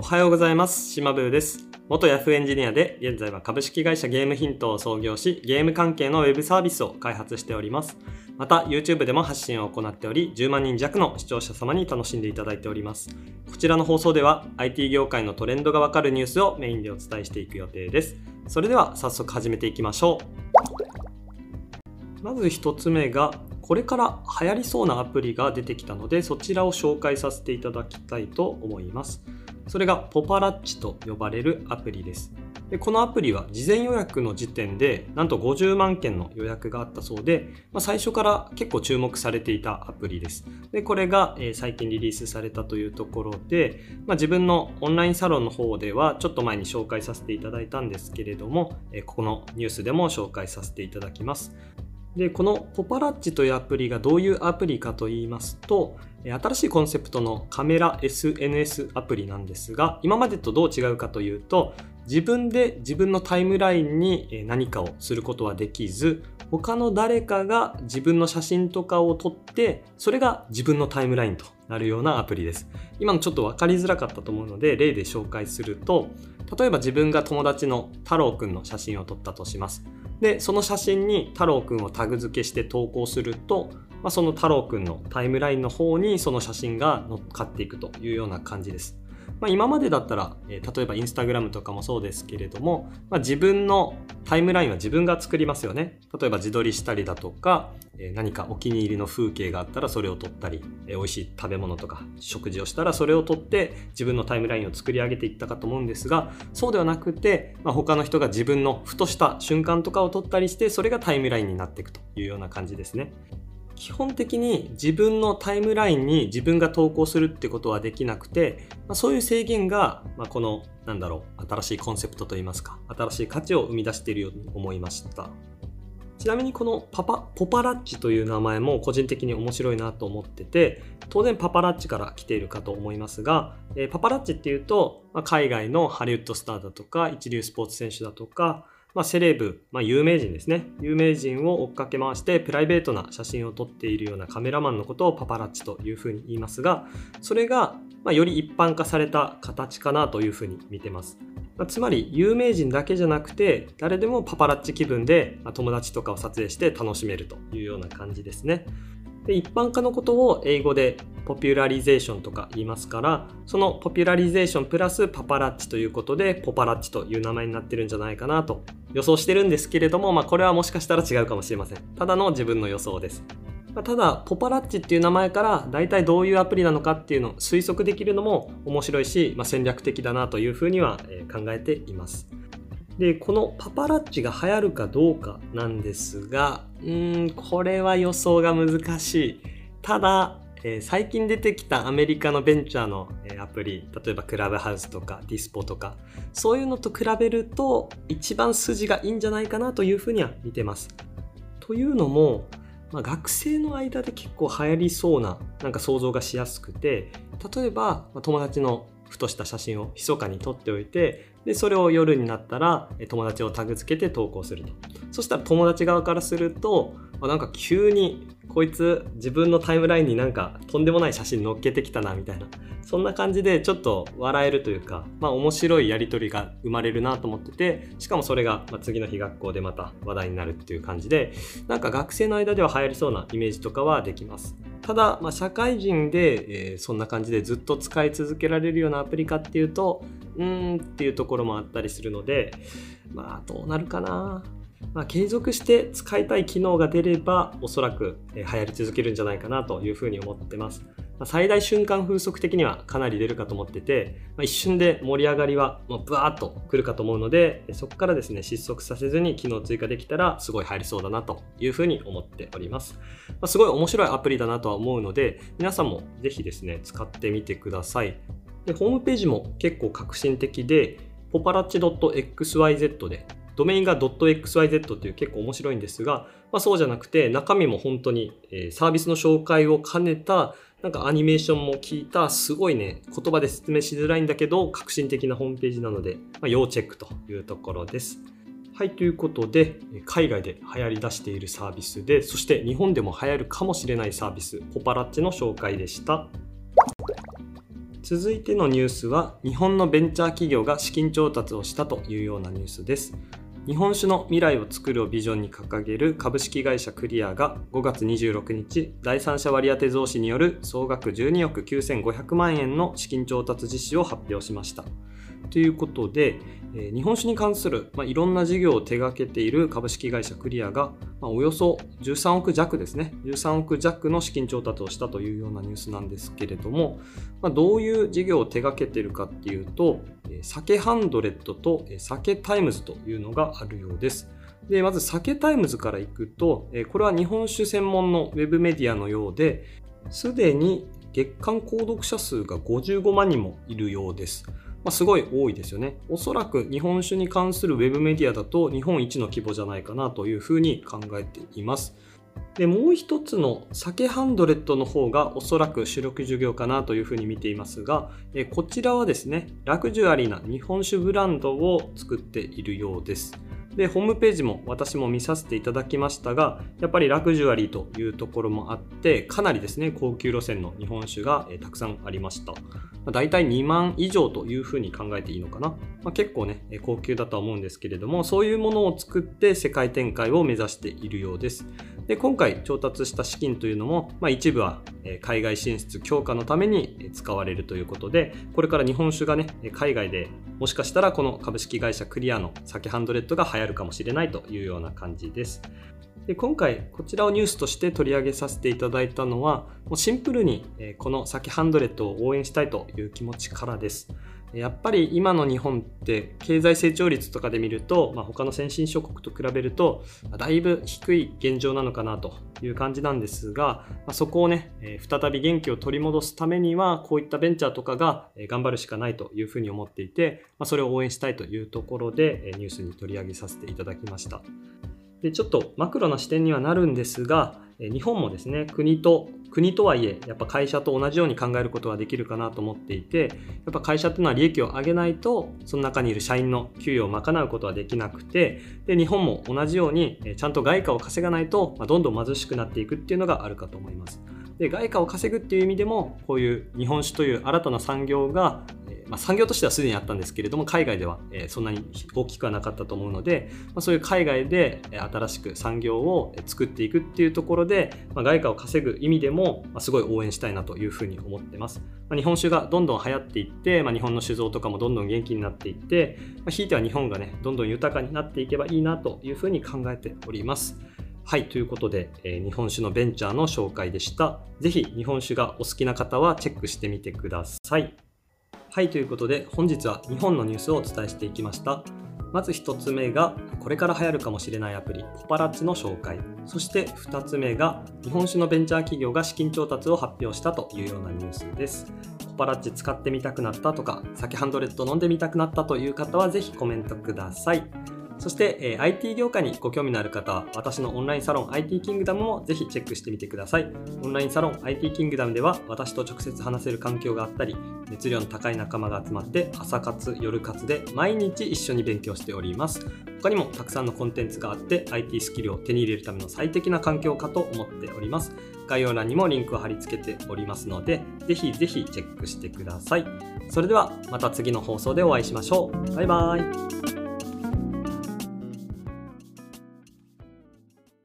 おはようございます。島ブーです。元 Yahoo エンジニアで、現在は株式会社ゲームヒントを創業し、ゲーム関係のウェブサービスを開発しております。また、YouTube でも発信を行っており、10万人弱の視聴者様に楽しんでいただいております。こちらの放送では、IT 業界のトレンドがわかるニュースをメインでお伝えしていく予定です。それでは、早速始めていきましょう。まず一つ目が、これから流行りそうなアプリが出てきたので、そちらを紹介させていただきたいと思います。それがポパラッチと呼ばれるアプリです。でこのアプリは事前予約の時点でなんと50万件の予約があったそうで、まあ、最初から結構注目されていたアプリです。でこれが、え最近リリースされたというところで、まあ、自分のオンラインサロンの方ではちょっと前に紹介させていただいたんですけれども、えここのニュースでも紹介させていただきます。でこのポパラッチというアプリがどういうアプリかと言いますと新しいコンセプトのカメラ SNS アプリなんですが今までとどう違うかというと自分で自分のタイムラインに何かをすることはできず他の誰かが自分の写真とかを撮ってそれが自分のタイムラインとなるようなアプリです今のちょっと分かりづらかったと思うので例で紹介すると例えば自分が友達の太郎くんの写真を撮ったとしますでその写真に太郎くんをタグ付けして投稿すると、まあ、その太郎くんのタイムラインの方にその写真が乗っかっていくというような感じです。まあ、今までだったら、えー例えばインスタグラムとかもそうですけれども、まあ、自分のタイムラインは自分が作りますよね。例えば自撮りしたりだとか、えー何かお気に入りの風景があったらそれを撮ったり、えー美味しい食べ物とか食事をしたらそれを撮って自分のタイムラインを作り上げていったかと思うんですが、そうではなくて、まあ、他の人が自分のふとした瞬間とかを撮ったりしてそれがタイムラインになっていくというような感じですね。基本的に自分のタイムラインに自分が投稿するってことはできなくて、まあ、そういう制限が、まあ、このなんだろう新しいコンセプトといいますか新しい価値を生み出しているように思いました。ちなみにこのパパポパラッチという名前も個人的に面白いなと思ってて当然パパラッチから来ているかと思いますが、えーパパラッチっていうと、まあ、海外のハリウッドスターだとか一流スポーツ選手だとかまあ、セレブ、まあ、有名人ですね。有名人を追っかけ回してプライベートな写真を撮っているようなカメラマンのことをパパラッチというふうに言いますがそれが、まあ、より一般化された形かなというふうに見てます、まあつまり有名人だけじゃなくて誰でもパパラッチ気分で、ま友達とかを撮影して楽しめるというような感じですね。で一般化のことを英語でポピュラリゼーションとか言いますからそのポピュラリゼーションプラスパパラッチということでポパラッチという名前になってるんじゃないかなと予想してるんですけれども、まあ、これはもしかしたら違うかもしれません。ただの自分の予想です。まあただポパラッチっていう名前から大体どういうアプリなのかっていうのを推測できるのも面白いし、まあ、戦略的だなというふうには考えています。でこのパパラッチが流行るかどうかなんですがうーんこれは予想が難しい。ただ、えー最近出てきたアメリカのベンチャーの、えーアプリ例えばクラブハウスとかディスポとかそういうのと比べると一番筋がいいんじゃないかなというふうには見てます。というのも、まあ、学生の間で結構流行りそうななんか想像がしやすくて例えば、まあ友達のふとした写真を密かに撮っておいてでそれを夜になったら友達をタグ付けて投稿すると。そしたら友達側からするとあなんか急にこいつ自分のタイムラインになんかとんでもない写真載っけてきたなみたいな。そんな感じでちょっと笑えるというか、まあ、面白いやり取りが生まれるなと思っててしかもそれが次の日学校でまた話題になるっていう感じでなんか学生の間では流行りそうなイメージとかはできます。ただ、まあ、社会人で、えーそんな感じでずっと使い続けられるようなアプリかっていうとうんっていうところもあったりするのでまあどうなるかなまあ、継続して使いたい機能が出ればおそらくえ流行り続けるんじゃないかなというふうに思ってます。最大瞬間風速的にはかなり出るかと思ってて、まあ、一瞬で盛り上がりはもうブワーッと来るかと思うのでそこからですね失速させずに機能追加できたらすごい入りそうだなというふうに思っております。まあ、すごい面白いアプリだなとは思うので皆さんもぜひですね使ってみてください。でホームページも結構革新的でポパラッチ .xyz でドメインが .xyz っていう結構面白いんですが、まあ、そうじゃなくて中身も本当に、えーサービスの紹介を兼ねたなんかアニメーションも聞いたすごいね言葉で説明しづらいんだけど革新的なホームページなので、まあ、要チェックというところです。はい、ということで、海外で流行り出しているサービスで、そして日本でも流行るかもしれないサービス、ポパラッチの紹介でした。続いてのニュースは日本のベンチャー企業が資金調達をしたというようなニュースです。日本酒の未来を作るをビジョンに掲げる株式会社クリアが5月26日第三者割当増資による総額12億9500万円の資金調達実施を発表しました。ということで、日本酒に関する、まあ、いろんな事業を手掛けている株式会社クリアが、まあ、およそ13億弱ですね13億弱の資金調達をしたというようなニュースなんですけれども、まあ、どういう事業を手掛けているかっていうと酒ハンドレッドと酒タイムズというのがあるようです。でまず酒タイムズからいくとこれは日本酒専門のウェブメディアのようですでに月間購読者数が55万人もいるようです。まあ、すごい多いですよね。おそらく日本酒に関するウェブメディアだと日本一の規模じゃないかなというふうに考えています。でもう一つの酒ハンドレッドの方がおそらく主力事業かなというふうに見ていますが、えこちらはですね、ラグジュアリーな日本酒ブランドを作っているようです。で、ホームページも私も見させていただきましたが、やっぱりラグジュアリーというところもあって、かなりですね、高級路線の日本酒がえたくさんありました。だいたい2万以上というふうに考えていいのかな。まあ、結構ね、高級だとは思うんですけれども、そういうものを作って世界展開を目指しているようです。で今回調達した資金というのも、まあ、一部は海外進出強化のために使われるということでこれから日本酒がね海外でもしかしたらこの株式会社クリアの酒ハンドレッドが流行るかもしれないというような感じです。で今回こちらをニュースとして取り上げさせていただいたのはもうシンプルにこの酒ハンドレッドを応援したいという気持ちからです。やっぱり今の日本って経済成長率とかで見ると、まあ、他の先進諸国と比べるとだいぶ低い現状なのかなという感じなんですが、まあ、そこをね、え再び元気を取り戻すためにはこういったベンチャーとかが頑張るしかないというふうに思っていて、まあ、それを応援したいというところでニュースに取り上げさせていただきました。でちょっとマクロな視点にはなるんですが日本もですね国と国とはいえやっぱ会社と同じように考えることができるかなと思っていてやっぱ会社っていうのは利益を上げないとその中にいる社員の給与を賄うことはできなくてで日本も同じようにちゃんと外貨を稼がないとどんどん貧しくなっていくっていうのがあるかと思います。で外貨を稼ぐっていう意味でもこういう日本酒という新たな産業がまあ、産業としてはすでにあったんですけれども海外では、えそんなに大きくはなかったと思うので、ま、そういう海外で新しく産業を作っていくっていうところで、ま、外貨を稼ぐ意味でも、ますごい応援したいなというふうに思ってます、ま日本酒がどんどん流行っていって、ま日本の酒造とかもどんどん元気になっていって、まひいては日本がねどんどん豊かになっていけばいいなというふうに考えておりますはい、ということで、えー、日本酒のベンチャーの紹介でした。ぜひ日本酒がお好きな方はチェックしてみてください。はい、ということで本日は日本のニュースをお伝えしていきました。まず1つ目がこれから流行るかもしれないアプリポパラッチの紹介。そして2つ目が日本酒のベンチャー企業が資金調達を発表したというようなニュースです。ポパラッチ使ってみたくなったとか酒ハンドレッド飲んでみたくなったという方はぜひコメントください。そして、えー、IT 業界にご興味のある方は、私のオンラインサロン IT キングダムもぜひチェックしてみてください。オンラインサロン IT キングダムでは、私と直接話せる環境があったり、熱量の高い仲間が集まって、朝活、夜活で毎日一緒に勉強しております。他にもたくさんのコンテンツがあって、IT スキルを手に入れるための最適な環境かと思っております。概要欄にもリンクを貼り付けておりますので、ぜひぜひチェックしてください。それではまた次の放送でお会いしましょう。バイバイ。